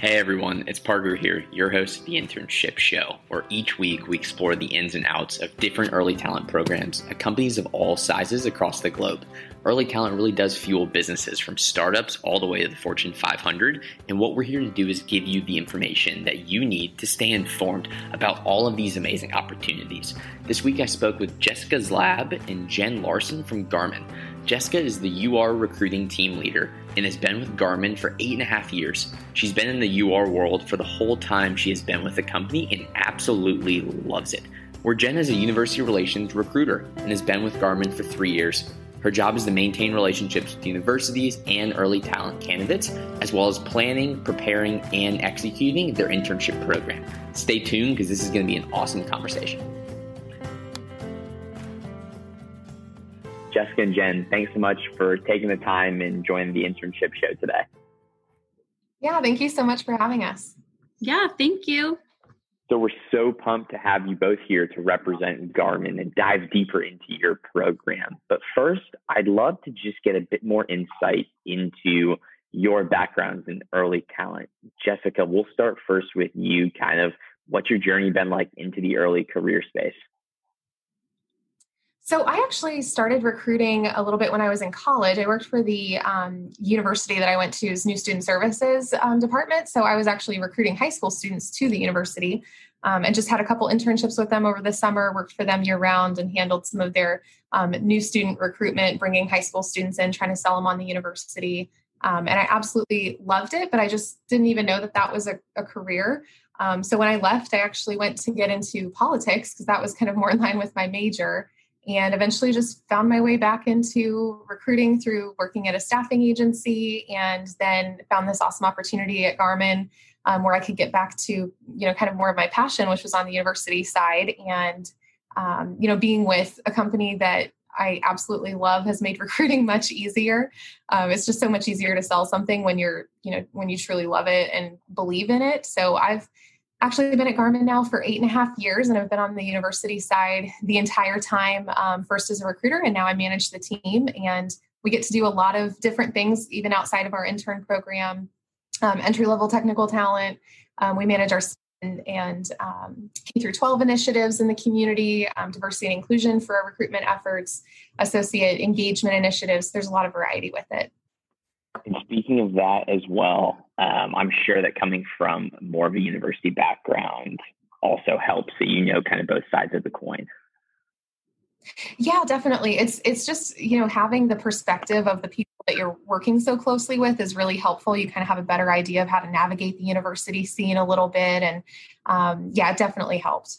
Hey everyone, it's Parker here, your host of the Internship Show, where each week we explore the ins and outs of different early talent programs at companies of all sizes across the globe. Early talent really does fuel businesses from startups all the way to the Fortune 500, and what we're here to do is give you the information that you need to stay informed about all of these amazing opportunities. This week I spoke with Jessica Zlab and Jen Larson from Garmin. Jessica is the UR recruiting team leader and has been with Garmin for eight and a half years. She's been in the UR world for the whole time she has been with the company and absolutely loves it. Where Jen is a university relations recruiter and has been with Garmin for three years. Her job is to maintain relationships with universities and early talent candidates, as well as planning, preparing, and executing their internship program. Stay tuned because this is going to be an awesome conversation. Jessica and Jen, thanks so much for taking the time and joining the internship show today. Yeah, thank you so much for having us. Yeah, thank you. So we're so pumped to have you both here to represent Garmin and dive deeper into your program. But first, I'd love to just get a bit more insight into your backgrounds and early talent. Jessica, we'll start first with you, kind of what's your journey been like into the early career space? So I actually started recruiting a little bit when I was in college. I worked for the um, university that I went to's new student services um, department. So I was actually recruiting high school students to the university, um, and just had a couple internships with them over the summer. Worked for them year round and handled some of their um, new student recruitment, bringing high school students in, trying to sell them on the university. Um, and I absolutely loved it, but I just didn't even know that that was a, a career. Um, so when I left, I actually went to get into politics because that was kind of more in line with my major and eventually just found my way back into recruiting through working at a staffing agency and then found this awesome opportunity at garmin um, where i could get back to you know kind of more of my passion which was on the university side. And um, you know being with a company that i absolutely love has made recruiting much easier. Um, it's just so much easier to sell something when you're you know when you truly love it and believe in it. So i've actually been at Garmin now for eight and a half years, and I've been on the university side the entire time, um, first as a recruiter, and now I manage the team. And we get to do a lot of different things, even outside of our intern program, um, entry level technical talent. Um, we manage our and um, K through 12 initiatives in the community, um, diversity and inclusion for our recruitment efforts, associate engagement initiatives. There's a lot of variety with it. And speaking of that as well, um, I'm sure that coming from more of a university background also helps that you know kind of both sides of the coin. Yeah, definitely. It's it's just you know having the perspective of the people that you're working so closely with is really helpful. You kind of have a better idea of how to navigate the university scene a little bit, and um, yeah, it definitely helped.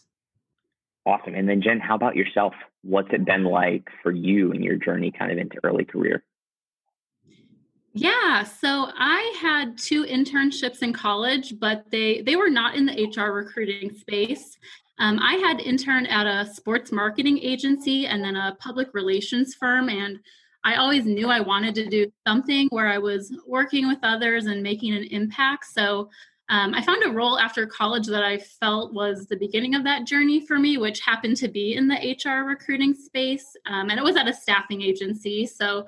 Awesome. And then Jen, how about yourself? What's it been like for you in your journey, kind of into early career? Yeah, so I had two internships in college, but they they were not in the HR recruiting space. Um, I had interned at a sports marketing agency and then a public relations firm, and I always knew I wanted to do something where I was working with others and making an impact. So um, I found a role after college that I felt was the beginning of that journey for me, which happened to be in the HR recruiting space. Um, and it was at a staffing agency. So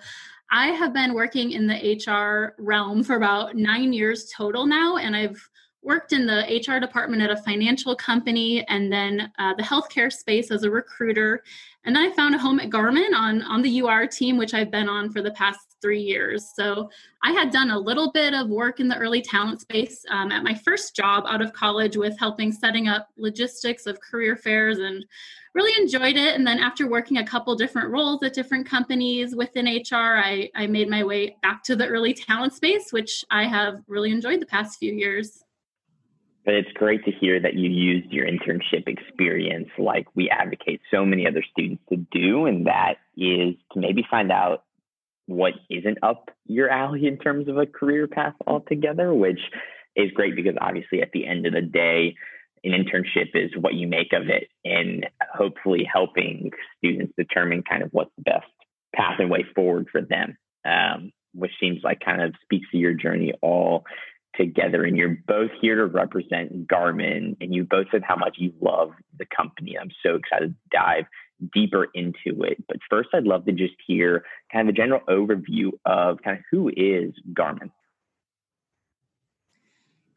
I have been working in the HR realm for about nine years total now, and I've worked in the HR department at a financial company and then uh, the healthcare space as a recruiter. And then I found a home at Garmin on, on the UR team, which I've been on for the past three years. So I had done a little bit of work in the early talent space um, at my first job out of college with helping setting up logistics of career fairs and really enjoyed it. And then after working a couple different roles at different companies within HR, I, I made my way back to the early talent space, which I have really enjoyed the past few years. But it's great to hear that you used your internship experience like we advocate so many other students to do, and that is to maybe find out what isn't up your alley in terms of a career path altogether, which is great because obviously at the end of the day, an internship is what you make of it and hopefully helping students determine kind of what's the best path and way forward for them um, which seems like kind of speaks to your journey all together and you're both here to represent garmin and you both said how much you love the company. I'm so excited to dive deeper into it. But first i'd love to just hear kind of a general overview of kind of who is garmin.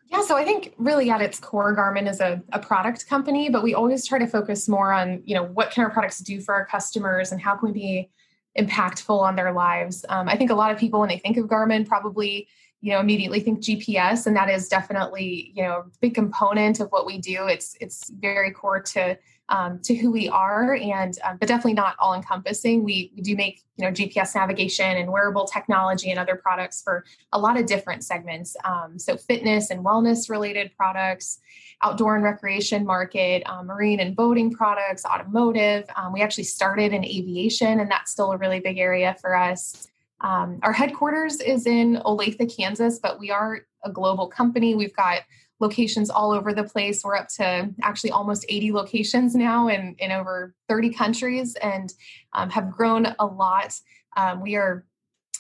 Yeah, so I think really at its core, Garmin is a, a product company, but we always try to focus more on, you know, what can our products do for our customers and how can we be impactful on their lives. Um, I think a lot of people, when they think of Garmin, probably you know immediately think GPS, and that is definitely you know a big component of what we do. It's it's very core to um, to who we are, and um, but definitely not all encompassing. We we do make you know GPS navigation and wearable technology and other products for a lot of different segments. Um, so fitness and wellness related products, outdoor and recreation market, um, marine and boating products, automotive. Um, we actually started in aviation, and that's still a really big area for us. Um, our headquarters is in Olathe, Kansas, but we are a global company. We've got locations all over the place. We're up to actually almost 80 locations now in, in over 30 countries and um, have grown a lot. Um, we are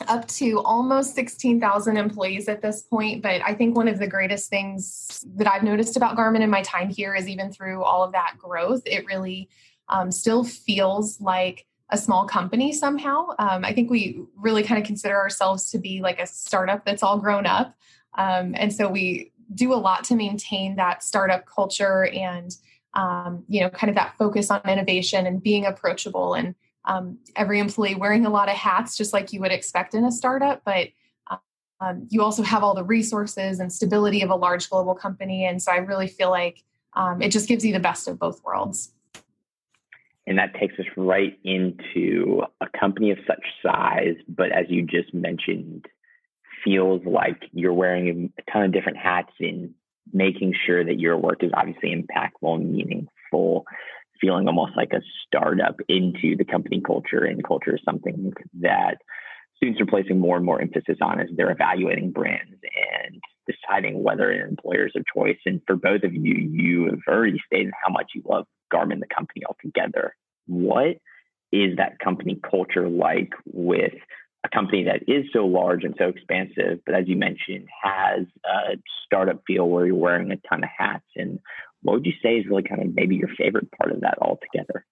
up to almost 16,000 employees at this point. But I think one of the greatest things that I've noticed about Garmin in my time here is even through all of that growth, it really um, still feels like a small company somehow. Um, I think we really kind of consider ourselves to be like a startup that's all grown up. Um, and so we do a lot to maintain that startup culture and, um, you know, kind of that focus on innovation and being approachable and um, every employee wearing a lot of hats, just like you would expect in a startup. But um, you also have all the resources and stability of a large global company. And so I really feel like um, it just gives you the best of both worlds. And that takes us right into a company of such size, but as you just mentioned, feels like you're wearing a ton of different hats in making sure that your work is obviously impactful and meaningful, feeling almost like a startup into the company culture. And culture is something that students are placing more and more emphasis on as they're evaluating brands and deciding whether an employer is a choice. And for both of you, you have already stated how much you love Garmin, the company altogether. What is that company culture like with a company that is so large and so expansive, but as you mentioned, has a startup feel where you're wearing a ton of hats? And what would you say is really kind of maybe your favorite part of that altogether?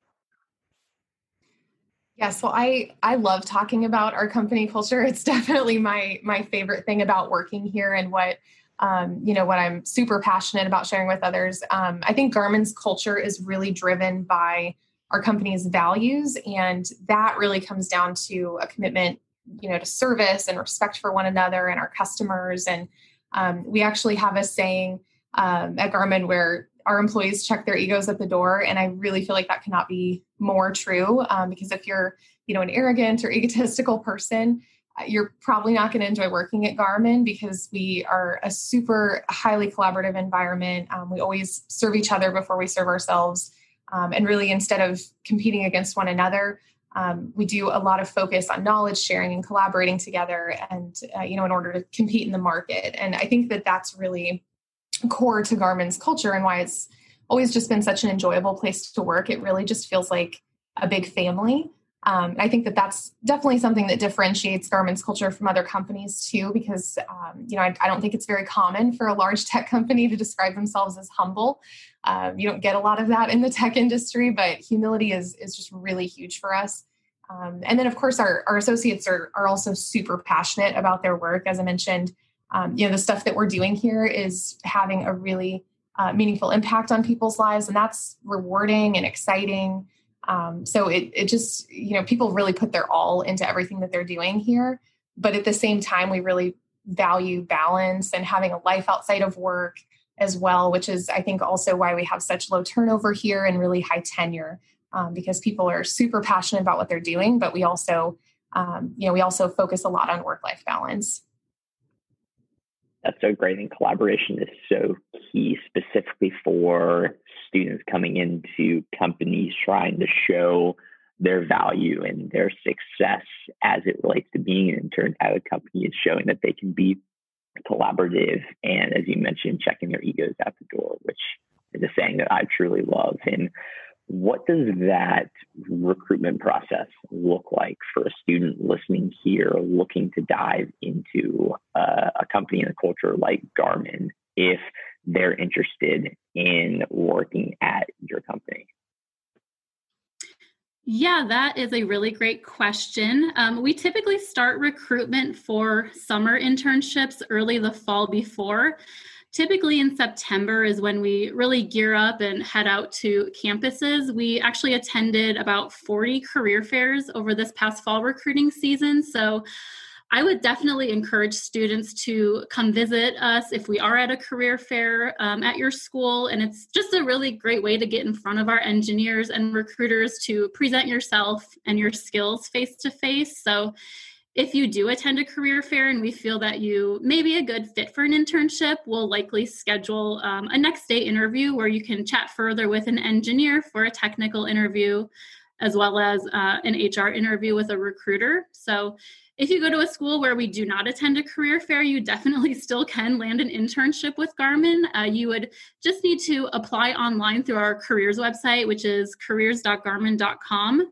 Yes, well, I I love talking about our company culture. It's definitely my my favorite thing about working here and what um, you know what I'm super passionate about sharing with others. Um, I think Garmin's culture is really driven by our company's values, and that really comes down to a commitment, you know, to service and respect for one another and our customers. And um, we actually have a saying um, at Garmin where our employees check their egos at the door, and I really feel like that cannot be more true. Um, because if you're, you know, an arrogant or egotistical person, you're probably not going to enjoy working at Garmin because we are a super highly collaborative environment. Um, we always serve each other before we serve ourselves. Um, and really, instead of competing against one another, um, we do a lot of focus on knowledge sharing and collaborating together and uh, you know in order to compete in the market and i think that that's really core to garmin's culture and why it's always just been such an enjoyable place to work it really just feels like a big family um, I think that that's definitely something that differentiates Garmin's culture from other companies too, because um, you know I, I, don't think it's very common for a large tech company to describe themselves as humble. Um, you don't get a lot of that in the tech industry, but humility is is just really huge for us. Um, and then of course our, our associates are are also super passionate about their work. As I mentioned, um, you know the stuff that we're doing here is having a really uh, meaningful impact on people's lives, and that's rewarding and exciting. Um, so it, it just, you know, people really put their all into everything that they're doing here. But at the same time, we really value balance and having a life outside of work as well, which is, I think, also why we have such low turnover here and really high tenure um, because people are super passionate about what they're doing. But we also, um, you know, we also focus a lot on work life balance. That's so great. And collaboration is so key, specifically for students coming into companies trying to show their value and their success as it relates to being an intern at a company is showing that they can be collaborative and as you mentioned checking their egos out the door which is a saying that i truly love and what does that recruitment process look like for a student listening here looking to dive into uh, a company and a culture like garmin if they're interested in working at your company? Yeah, that is a really great question. Um, we typically start recruitment for summer internships early the fall before typically in September is when we really gear up and head out to campuses. We actually attended about 40 career fairs over this past fall recruiting season. So I would definitely encourage students to come visit us if we are at a career fair um, at your school. And it's just a really great way to get in front of our engineers and recruiters to present yourself and your skills face to face. So if you do attend a career fair and we feel that you may be a good fit for an internship, we'll likely schedule um, a next day interview where you can chat further with an engineer for a technical interview, as well as uh, an HR interview with a recruiter. So if you go to a school where we do not attend a career fair, you definitely still can land an internship with Garmin. Uh, you would just need to apply online through our careers website, which is careers.garmin.com.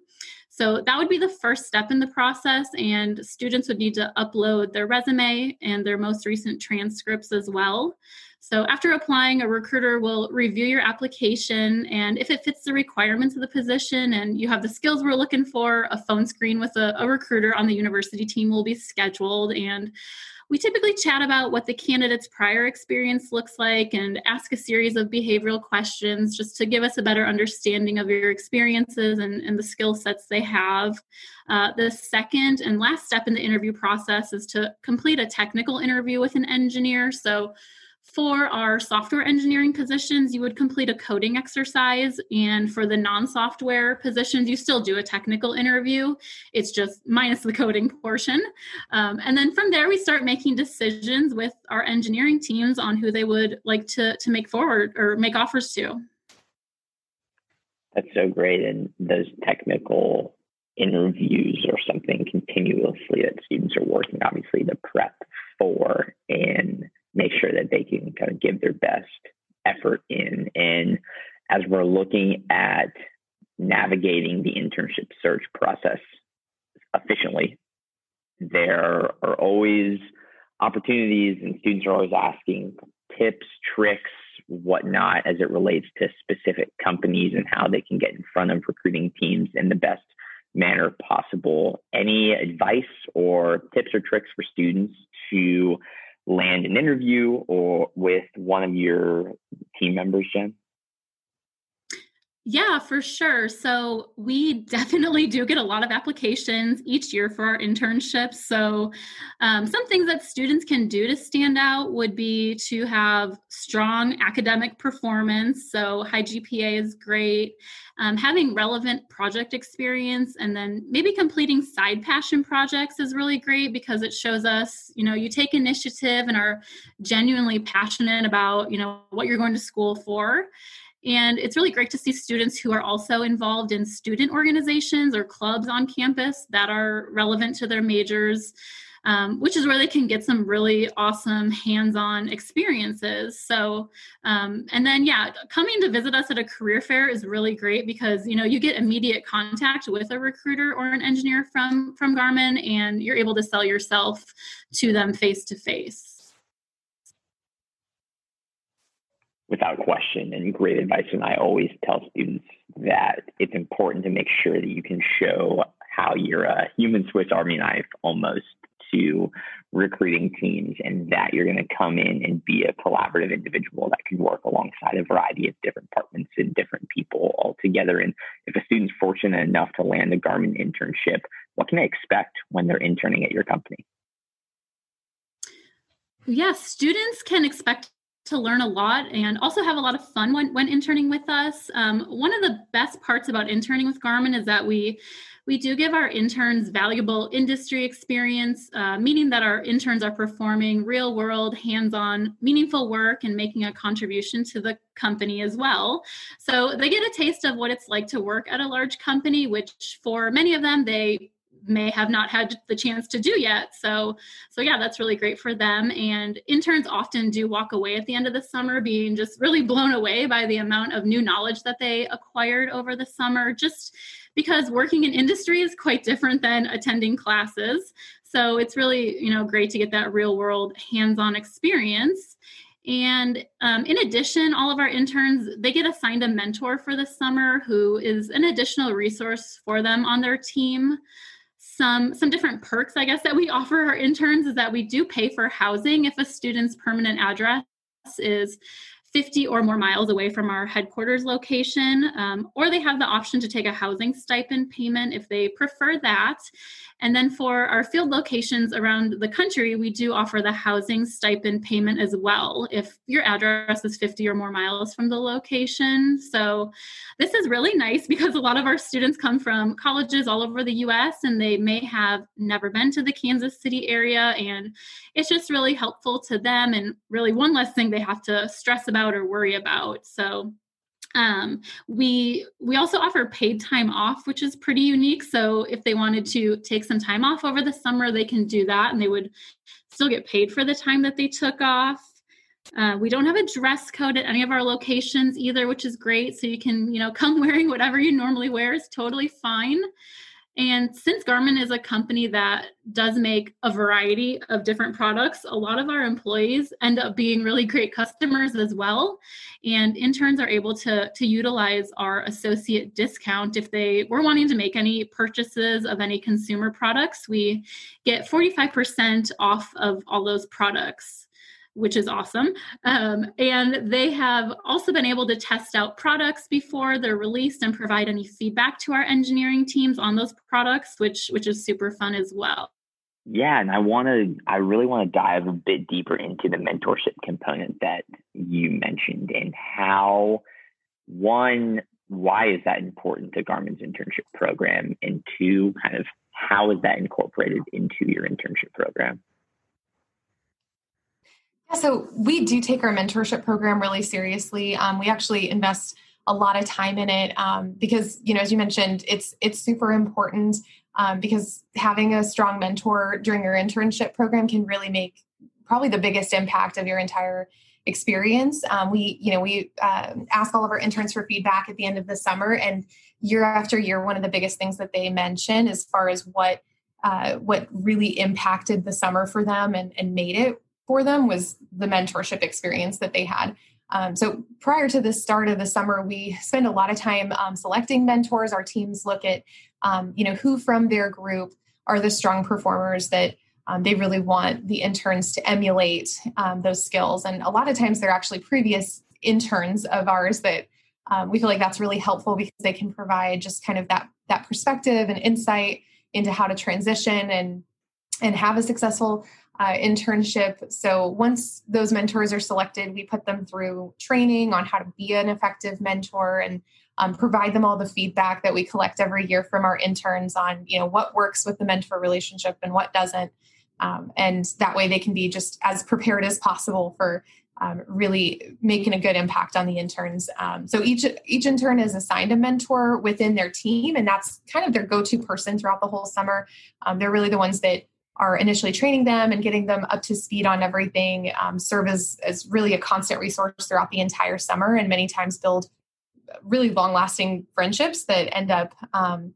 So that would be the first step in the process, and students would need to upload their resume and their most recent transcripts as well. So after applying, a recruiter will review your application, and if it fits the requirements of the position and you have the skills we're looking for, a phone screen with a, a recruiter on the university team will be scheduled. And we typically chat about what the candidate's prior experience looks like and ask a series of behavioral questions just to give us a better understanding of your experiences and, and the skill sets they have. Uh, the second and last step in the interview process is to complete a technical interview with an engineer. So for our software engineering positions, you would complete a coding exercise. And for the non software positions, you still do a technical interview. It's just minus the coding portion. Um, and then from there, we start making decisions with our engineering teams on who they would like to, to make forward or make offers to. That's so great. And those technical interviews are something continuously that students are working, obviously, to prep for. And make sure that they can kind of give their best effort in. And as we're looking at navigating the internship search process efficiently, there are always opportunities, and students are always asking tips, tricks, whatnot as it relates to specific companies and how they can get in front of recruiting teams in the best manner possible. Any advice or tips or tricks for students to land an interview or with one of your team members, Jen? Yeah, for sure. So we definitely do get a lot of applications each year for our internships. So um, some things that students can do to stand out would be to have strong academic performance. So high GPA is great. Um, having relevant project experience and then maybe completing side passion projects is really great because it shows us, you know, you take initiative and are genuinely passionate about, you know, what you're going to school for. And it's really great to see students who are also involved in student organizations or clubs on campus that are relevant to their majors, um, which is where they can get some really awesome hands on experiences. So, um, and then, yeah, coming to visit us at a career fair is really great because, you know, you get immediate contact with a recruiter or an engineer from, from Garmin and you're able to sell yourself to them face to face. Without question and great advice. And I always tell students that it's important to make sure that you can show how you're a human Swiss Army knife almost to recruiting teams and that you're going to come in and be a collaborative individual that can work alongside a variety of different departments and different people all together. And if a student's fortunate enough to land a Garmin internship, what can they expect when they're interning at your company? Yes, students can expect to learn a lot and also have a lot of fun when, when interning with us. Um, one of the best parts about interning with Garmin is that we we do give our interns valuable industry experience, uh, meaning that our interns are performing real world, hands on, meaningful work and making a contribution to the company as well. So they get a taste of what it's like to work at a large company, which for many of them, they may have not had the chance to do yet. So, so yeah, that's really great for them. And interns often do walk away at the end of the summer being just really blown away by the amount of new knowledge that they acquired over the summer, just because working in industry is quite different than attending classes. So it's really, you know, great to get that real world hands-on experience. And um, in addition, all of our interns they get assigned a mentor for the summer who is an additional resource for them on their team some some different perks i guess that we offer our interns is that we do pay for housing if a student's permanent address is 50 or more miles away from our headquarters location, um, or they have the option to take a housing stipend payment if they prefer that. And then for our field locations around the country, we do offer the housing stipend payment as well if your address is 50 or more miles from the location. So this is really nice because a lot of our students come from colleges all over the US and they may have never been to the Kansas City area. And it's just really helpful to them and really one less thing they have to stress about or worry about. So um, we we also offer paid time off, which is pretty unique. So if they wanted to take some time off over the summer, they can do that, and they would still get paid for the time that they took off. Uh, we don't have a dress code at any of our locations either, which is great. So you can you know come wearing whatever you normally wear is totally fine. And since Garmin is a company that does make a variety of different products, a lot of our employees end up being really great customers as well. And interns are able to, to utilize our associate discount if they were wanting to make any purchases of any consumer products. We get 45% off of all those products which is awesome. Um, and they have also been able to test out products before they're released and provide any feedback to our engineering teams on those products, which which is super fun as well. Yeah, and I want to, I really want to dive a bit deeper into the mentorship component that you mentioned and how, one, why is that important to Garmin's internship program? And two, kind of how is that incorporated into your internship program? So we do take our mentorship program really seriously. Um, we actually invest a lot of time in it um, because, you know, as you mentioned, it's it's super important um, because having a strong mentor during your internship program can really make probably the biggest impact of your entire experience. Um, we, you know, we uh, ask all of our interns for feedback at the end of the summer, and year after year, one of the biggest things that they mention as far as what uh, what really impacted the summer for them and, and made it for them was the mentorship experience that they had. Um, so prior to the start of the summer, we spend a lot of time um, selecting mentors. Our teams look at, um, you know, who from their group are the strong performers that um, they really want the interns to emulate um, those skills. And a lot of times they're actually previous interns of ours that um, we feel like that's really helpful because they can provide just kind of that that perspective and insight into how to transition and and have a successful uh, internship. So once those mentors are selected, we put them through training on how to be an effective mentor and um, provide them all the feedback that we collect every year from our interns on you know what works with the mentor relationship and what doesn't. Um, and that way they can be just as prepared as possible for um, really making a good impact on the interns. Um, so each each intern is assigned a mentor within their team, and that's kind of their go-to person throughout the whole summer. Um, they're really the ones that are initially training them and getting them up to speed on everything um, serve as, as really a constant resource throughout the entire summer and many times build really long lasting friendships that end up um,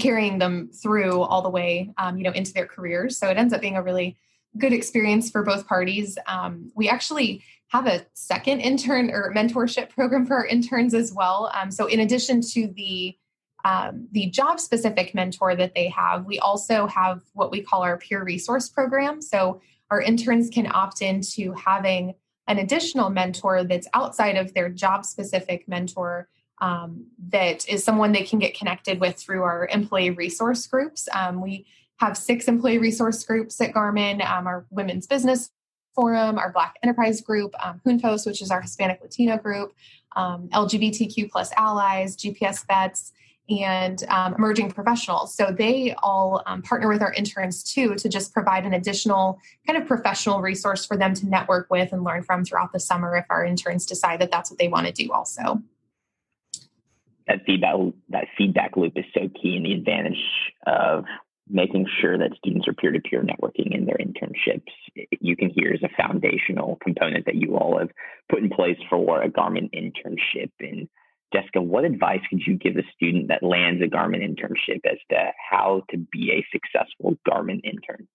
carrying them through all the way um, you know into their careers. So it ends up being a really good experience for both parties. Um, we actually have a second intern or mentorship program for our interns as well. Um, so in addition to the um, the job specific mentor that they have, we also have what we call our peer resource program. So our interns can opt into having an additional mentor that's outside of their job specific mentor um, that is someone they can get connected with through our employee resource groups. Um, we have six employee resource groups at Garmin um, our Women's Business Forum, our Black Enterprise Group, um, Juntos, which is our Hispanic Latino group, um, LGBTQ plus allies, GPS vets, and um, emerging professionals. So they all um, partner with our interns too to just provide an additional kind of professional resource for them to network with and learn from throughout the summer if our interns decide that that's what they want to do also. That feedback, that feedback loop is so key and the advantage of making sure that students are peer-to-peer networking in their internships you can hear is a foundational component that you all have put in place for a garmin internship and Jessica, what advice could you give a student that lands a Garmin internship as to how to be a successful Garmin intern?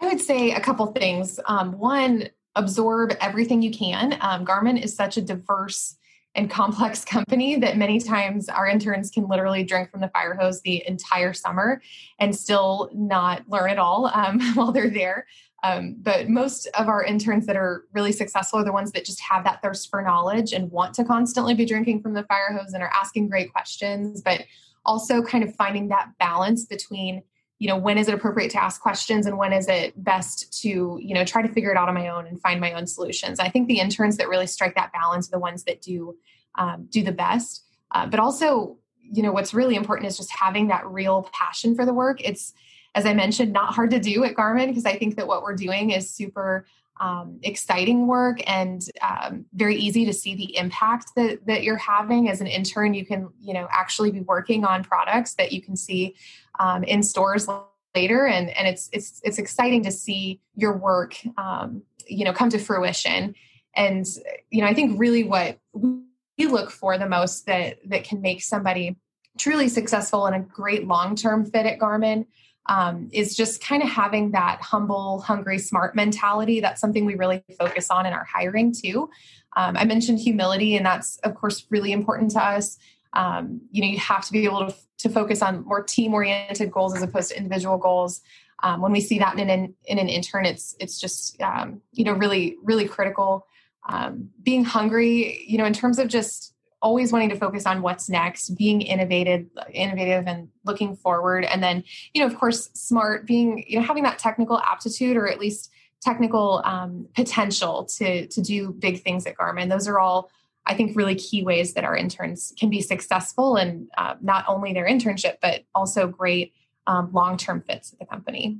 I would say a couple things. Um, one, absorb everything you can. Um, Garmin is such a diverse and complex company that many times our interns can literally drink from the fire hose the entire summer and still not learn at all um, while they're there. Um, but most of our interns that are really successful are the ones that just have that thirst for knowledge and want to constantly be drinking from the fire hose and are asking great questions, but also kind of finding that balance between you know when is it appropriate to ask questions and when is it best to you know try to figure it out on my own and find my own solutions. I think the interns that really strike that balance are the ones that do um, do the best. Uh, but also you know what's really important is just having that real passion for the work. It's as i mentioned not hard to do at garmin because i think that what we're doing is super um, exciting work and um, very easy to see the impact that, that you're having. As an intern you can you know actually be working on products that you can see um, in stores later and and it's it's it's exciting to see your work um, you know come to fruition. And you know i think really what we look for the most that that can make somebody truly successful and a great long-term fit at garmin um, is just kind of having that humble, hungry, smart mentality. That's something we really focus on in our hiring too. Um, I mentioned humility, and that's of course really important to us. Um, you know, you have to be able to, to focus on more team-oriented goals as opposed to individual goals. Um, when we see that in an in an intern, it's it's just um, you know really really critical. Um, being hungry, you know, in terms of just always wanting to focus on what's next being innovative innovative and looking forward. And then you know of course smart being you know having that technical aptitude or at least technical um, potential to to do big things at garmin. Those are all i think really key ways that our interns can be successful and uh, not only their internship but also great um, long-term fits at the company.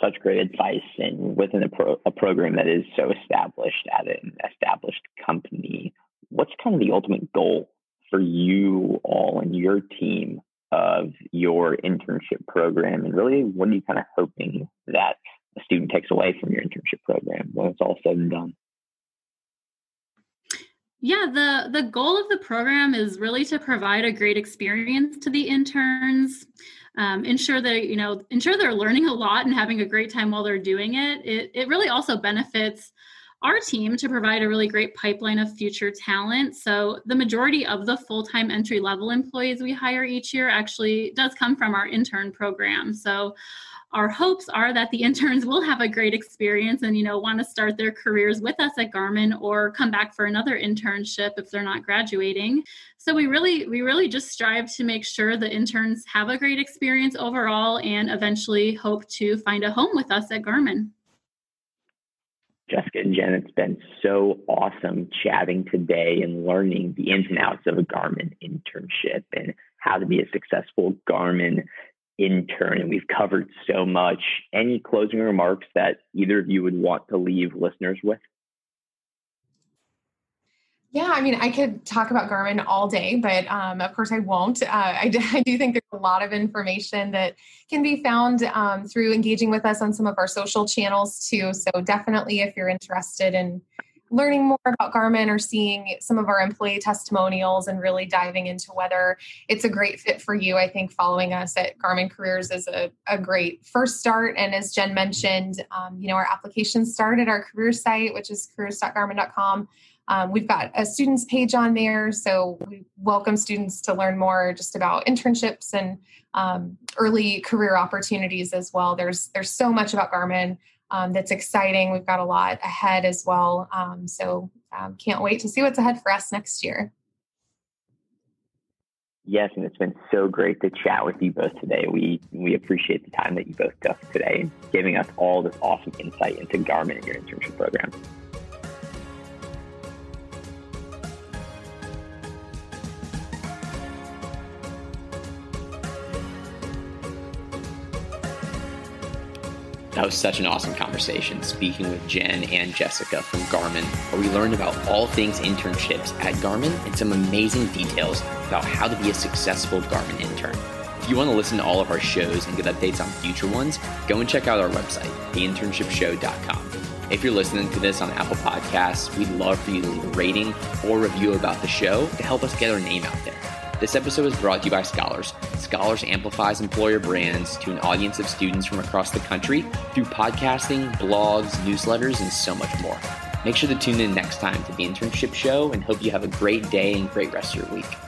Such great advice and within a, pro- a program that is so established at an established company what's kind of the ultimate goal for you all and your team of your internship program? And really, what are you kind of hoping that a student takes away from your internship program when it's all said and done? Yeah, the the goal of the program is really to provide a great experience to the interns, um, ensure that you know ensure they're learning a lot and having a great time while they're doing it. It it really also benefits our team to provide a really great pipeline of future talent. So, the majority of the full time entry level employees we hire each year actually does come from our intern program. So, our hopes are that the interns will have a great experience and you know want to start their careers with us at Garmin or come back for another internship if they're not graduating. So we really we really just strive to make sure the interns have a great experience overall and eventually hope to find a home with us at Garmin. Jessica and Jen, it's been so awesome chatting today and learning the ins and outs of a Garmin internship and how to be a successful Garmin intern. And we've covered so much. Any closing remarks that either of you would want to leave listeners with? Yeah, I mean, I could talk about Garmin all day, but um, of course I won't. Uh, I, do, I, do, think there's a lot of information that can be found um, through engaging with us on some of our social channels too. So definitely, if you're interested in learning more about Garmin or seeing some of our employee testimonials and really diving into whether it's a great fit for you, I think following us at Garmin Careers is a, a great first start. And as Jen mentioned, um, you know, our applications start at our career site, which is careers.garmin.com. Um, we've got a students page on there, so we welcome students to learn more just about internships and um, early career opportunities as well. There's there's so much about Garmin um, that's exciting. We've got a lot ahead as well, um, so um, can't wait to see what's ahead for us next year. Yes, and it's been so great to chat with you both today. We we appreciate the time that you both took today giving us all this awesome insight into Garmin and your internship program. That was such an awesome conversation speaking with Jen and Jessica from Garmin, where we learned about all things internships at Garmin and some amazing details about how to be a successful Garmin intern. If you want to listen to all of our shows and get updates on future ones, go and check out our website, theinternshipshow.com. If you're listening to this on Apple Podcasts, we'd love for you to leave a rating or review about the show to help us get our name out there. This episode is brought to you by Scholars. Scholars amplifies employer brands to an audience of students from across the country through podcasting, blogs, newsletters, and so much more. Make sure to tune in next time to the internship show and hope you have a great day and great rest of your week.